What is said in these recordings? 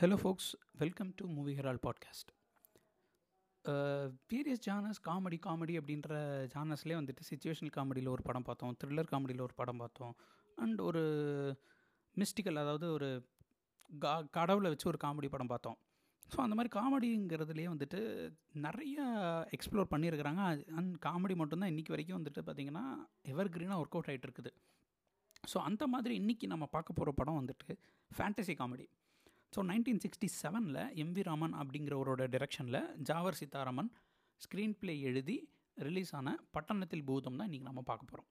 Hello folks welcome to movie herald podcast various genres comedy comedy அப்படின்ற ஜானர்ஸ்லேயே வந்துட்டு situational காமெடியில் ஒரு படம் பார்த்தோம் த்ரில்லர் காமெடியில் ஒரு படம் பார்த்தோம் அண்ட் ஒரு மிஸ்டிக்கல் அதாவது ஒரு கா கடவுளை வச்சு ஒரு காமெடி படம் பார்த்தோம். ஸோ அந்த மாதிரி காமெடிங்கிறதுலேயே வந்துட்டு நிறைய எக்ஸ்ப்ளோர் பண்ணியிருக்கிறாங்க. அண்ட் காமெடி மட்டும்தான் இன்றைக்கி வரைக்கும் வந்துட்டு பார்த்திங்கன்னா எவர் க்ரீனாக ஒர்க் அவுட் ஆகிட்டு இருக்குது. ஸோ அந்த மாதிரி இன்றைக்கி நம்ம பார்க்க போகிற படம் வந்துட்டு fantasy comedy so nineteen sixty செவனில் எம்வி ராமன் அப்படிங்கிறவரோட டிரெக்ஷனில் ஜாவர் சீதாராமன் ஸ்க்ரீன் பிளே எழுதி ரிலீஸ் ஆன பட்டணத்தில் பூதம் தான் இன்றைக்கி நம்ம பார்க்க போகிறோம்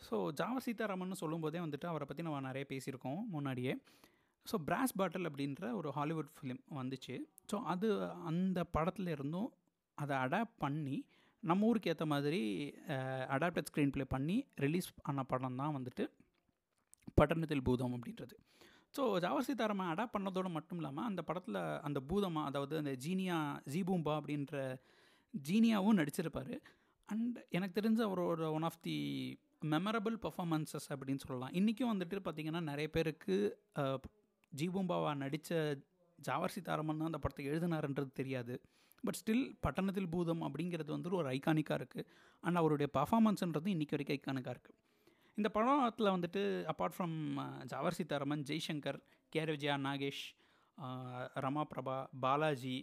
ஸோ ஜாவர் சீதாராமன் சொல்லும்போதே வந்துட்டு அவரை பற்றி நம்ம நிறைய பேசியிருக்கோம் முன்னாடியே. ஸோ பிராஸ் பாட்டில் அப்படின்ற ஒரு ஹாலிவுட் ஃபிலிம் வந்துச்சு. ஸோ அது அந்த படத்தில் இருந்தும் அதை அடாப்ட் பண்ணி நம்ம ஊருக்கு ஏற்ற மாதிரி அடாப்டட் ஸ்க்ரீன் ப்ளே பண்ணி ரிலீஸ் ஆன படம் தான் வந்துட்டு பட்டணத்தில் பூதம் அப்படின்றது. ஸோ ஜாவர் சீதாராமன் அடாப்ட் பண்ணதோடு மட்டும் இல்லாமல் அந்த படத்தில் அந்த பூதமா அதாவது அந்த ஜீனியா ஜீபூம்பா அப்படின்ற ஜீனியாவும் நடிச்சிருப்பார். அண்ட் எனக்கு தெரிஞ்ச அவரோட one of the memorable performances அப்படின்னு சொல்லலாம். இன்றைக்கும் வந்துட்டு பார்த்திங்கன்னா நிறைய பேருக்கு ஜீபூம்பாவா நடித்த ஜாவர் சீதாராமன் தான் அந்த படத்தை எழுதினாருன்றது தெரியாது. பட் ஸ்டில் பட்டணத்தில் பூதம் அப்படிங்கிறது வந்துட்டு ஒரு ஐகானிக்காக இருக்குது அண்ட் அவருடைய பர்ஃபாமன்ஸ்ன்றது இன்றைக்கி வரைக்கும் ஐக்கானிக்காக இருக்குது இந்த படத்தில் வந்துட்டு apart from Javar Seetharaman Jaishankar K R Vijaya Nagesh Rama Prabha Balaji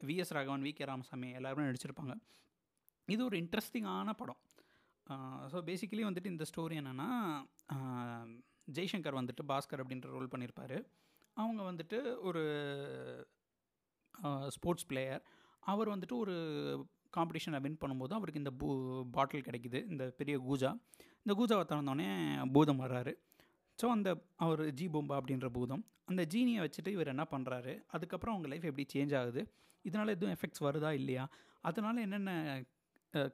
VS Raghavan V K Ramasamy எல்லாருமே நடிச்சிருப்பாங்க. இது ஒரு இன்ட்ரெஸ்டிங்கான படம். ஸோ பேசிக்கலி வந்துட்டு இந்த ஸ்டோரி என்னென்னா ஜெய்சங்கர் வந்துட்டு பாஸ்கர் அப்படின்ற ரோல் பண்ணியிருப்பார் அவங்க வந்துட்டு ஒரு ஸ்போர்ட்ஸ் பிளேயர் அவர் வந்துட்டு ஒரு காம்படிஷனை வின் பண்ணும்போது அவருக்கு இந்த பூ பாட்டில் கிடைக்குது. இந்த பெரிய கூஜா. இந்த கூஜாவை திறந்தோடனே பூதம் வர்றாரு. ஸோ அந்த அவர் ஜி பொம்பா அப்படின்ற பூதம் அந்த ஜீனியை வச்சுட்டு இவர் என்ன பண்ணுறாரு அதுக்கப்புறம் அவங்க லைஃப் எப்படி சேஞ்ச் ஆகுது? இதனால் எதுவும் எஃபெக்ட்ஸ் வருதா இல்லையா? அதனால் என்னென்ன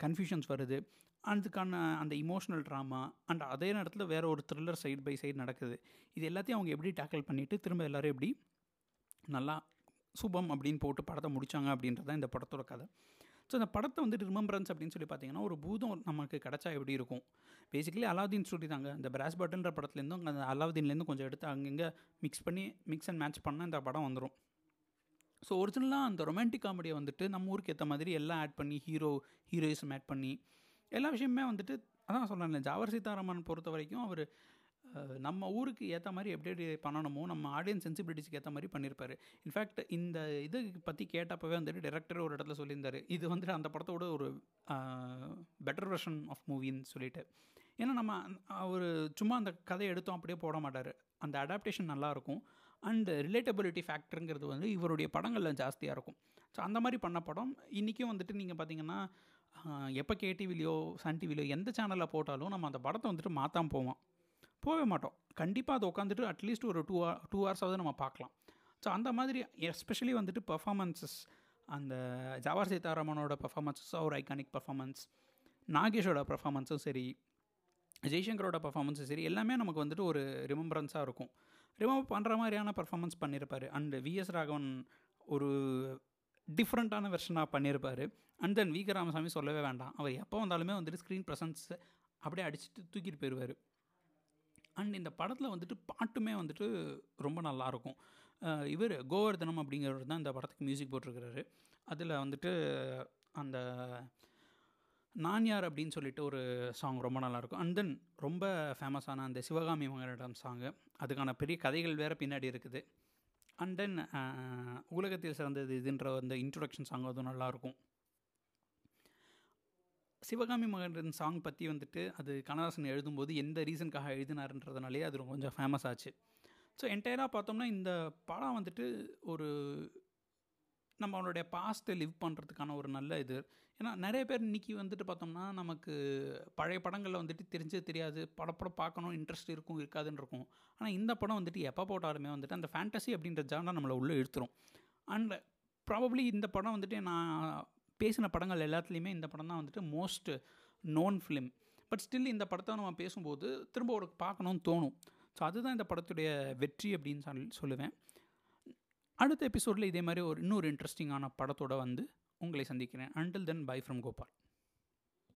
கன்ஃபியூஷன்ஸ் வருது? அதுக்கான அந்த இமோஷனல் ட்ராமா அண்ட் அதே நேரத்தில் வேறு ஒரு த்ரில்லர் சைடு பை சைடு நடக்குது. இது எல்லாத்தையும் அவங்க எப்படி டேக்கிள் பண்ணிவிட்டு திரும்ப எல்லோரும் எப்படி நல்லா சுபம் அப்படின்னு போட்டு படத்தை முடித்தாங்க அப்படின்றது தான் இந்த படத்தோட கதை. ஸோ அந்த படத்தை வந்துட்டு ரிமம்பரன்ஸ் அப்படின்னு சொல்லி பார்த்தீங்கன்னா ஒரு பூதம் நமக்கு கிடச்சா எப்படி இருக்கும்? பேசிக்கலி அலாவுதீன் ஸ்டோரி தாங்க. இந்த பிராஸ் பட்டன்ற படத்துலேருந்தும் அந்த அலாவுதீன்லேருந்து கொஞ்சம் எடுத்து அங்கங்கே மிக்ஸ் பண்ணி மிக்ஸ் அண்ட் மேட்ச் பண்ணால் இந்த படம் வந்துடும் ஸோ ஒரிஜினலாக அந்த ரொமான்டிக் காமெடியை வந்துட்டு நம்ம ஊருக்கு ஏற்ற மாதிரி எல்லாம் ஆட் பண்ணி ஹீரோ ஹீரோயிசம் ஆட் பண்ணி எல்லா விஷயமே வந்துட்டு அதான் சொல்கிறேன் ஜாவர் சீதாராமன் பொறுத்த வரைக்கும் அவர் நம்ம ஊருக்கு ஏற்ற மாதிரி எப்படி எப்படி பண்ணணுமோ நம்ம ஆடியன்ஸ் சென்சிபிலிட்டிஸ்க்கு ஏற்ற மாதிரி பண்ணியிருப்பார் இன்ஃபேக்ட் இந்த இது பற்றி கேட்டப்பவே வந்துட்டு டேரக்டர் ஒரு இடத்துல சொல்லியிருந்தார். இது வந்துட்டு அந்த படத்தோட ஒரு பெட்டர் வெர்ஷன் ஆஃப் மூவின்னு சொல்லிட்டு. ஏன்னா நம்ம அவர் சும்மா அந்த கதையை எடுத்தோம் அப்படியே போட மாட்டார். அந்த அடாப்டேஷன் நல்லாயிருக்கும் அண்டு ரிலேட்டபிலிட்டி ஃபேக்டருங்கிறது வந்து இவருடைய படங்களில் ஜாஸ்தியாக இருக்கும். ஸோ அந்த மாதிரி பண்ண படம் இன்றைக்கும் வந்துட்டு நீங்கள் பார்த்தீங்கன்னா எப்போ கேடிவிலையோ சன் டிவிலையோ எந்த சேனலில் போட்டாலும் நம்ம அந்த படத்தை வந்துட்டு மாற்றாமல் போவோம். போகவே மாட்டோம். கண்டிப்பாக அதை உட்காந்துட்டு அட்லீஸ்ட் ஒரு டூ ஹவர் டூ ஹவர்ஸாவது நம்ம பார்க்கலாம். ஸோ அந்த மாதிரி எஸ்பெஷலி வந்துட்டு பர்ஃபாமன்ஸஸ் அந்த ஜவார் சீதாராமனோட பர்ஃபாமன்ஸஸ் ஒரு ஐகானிக் பர்ஃபாமன்ஸ் நாகேஷோட பர்ஃபாமன்ஸும் சரி ஜெய்சங்கரோட பர்ஃபாமன்ஸும் சரி எல்லாமே நமக்கு வந்துட்டு ஒரு ரிமம்பரன்ஸாக இருக்கும். ரிமம்பர் பண்ணுற மாதிரியான பர்ஃபாமன்ஸ் பண்ணியிருப்பார் அண்ட் விஎஸ் ராகவன் ஒரு டிஃப்ரெண்ட்டான வெர்ஷனாக பண்ணியிருப்பார் அண்ட் தென் வி ராமசாமி சொல்லவே வேண்டாம். அவர் எப்போ வந்தாலுமே வந்துட்டு ஸ்க்ரீன் ப்ரெசன்ஸ் அப்படியே அடிச்சுட்டு தூக்கிட்டு போயிடுவார் அண்ட் இந்த படத்தில் வந்துட்டு பாட்டுமே வந்துட்டு ரொம்ப நல்லாயிருக்கும் இவர் கோவர்தனம் அப்படிங்கிறவர் தான் இந்த படத்துக்கு மியூசிக் போட்டிருக்கிறாரு. அதில் வந்துட்டு அந்த நான் யார் அப்படின்னு சொல்லிட்டு ஒரு சாங் ரொம்ப நல்லாயிருக்கும் அண்ட் தென் ரொம்ப ஃபேமஸான அந்த சிவகாமி மகனிடம் சாங்கு அதுக்கான பெரிய கதைகள் வேறு பின்னாடி இருக்குது. அண்ட் தென் உலகத்தில் சிறந்தது இதுன்ற அந்த இன்ட்ரொடக்ஷன் சாங் அதுவும் நல்லாயிருக்கும் சிவகாமி மகன் சாங் பற்றி வந்துட்டு அது கண்ணதாசன் எழுதும்போது எந்த ரீசனுக்காக எழுதினாருன்றதுனாலே அது கொஞ்சம் ஃபேமஸ் ஆச்சு. ஸோ என்டையராக பார்த்தோம்னா இந்த படம் வந்துட்டு ஒரு நம்ம அவனுடைய பாஸ்ட்டை லிவ் பண்ணுறதுக்கான ஒரு நல்ல இது. ஏன்னா நிறைய பேர் இன்றைக்கி வந்துட்டு பார்த்தோம்னா நமக்கு பழைய படங்களில் வந்துட்டு தெரிஞ்சது தெரியாது படப்படம் பார்க்கணும் இன்ட்ரெஸ்ட் இருக்கும் இருக்காதுன்னு இருக்கும். ஆனால் இந்த படம் வந்துட்டு எப்போ போட்டாலுமே வந்துட்டு அந்த ஃபேண்டசி அப்படின்ற ஜானா நம்மளை உள்ளே இழுத்துரும். அண்ட் ப்ராபப்ளி இந்த படம் வந்துட்டு நான் பேசின படங்கள் எல்லாத்துலேயுமே இந்த படம் தான் வந்துட்டு most known film but still இந்த படத்தை நம்ம பேசும்போது திரும்ப ஒரு பார்க்கணும்னு தோணும். ஸோ அதுதான் இந்த படத்துடைய வெற்றி அப்படின்னு சொல்லி சொல்லுவேன். அடுத்த எபிசோடில் இதே மாதிரி ஒரு இன்னொரு இன்ட்ரெஸ்டிங்கான படத்தோடு வந்து உங்களை சந்திக்கிறேன். Until then bye from Gopal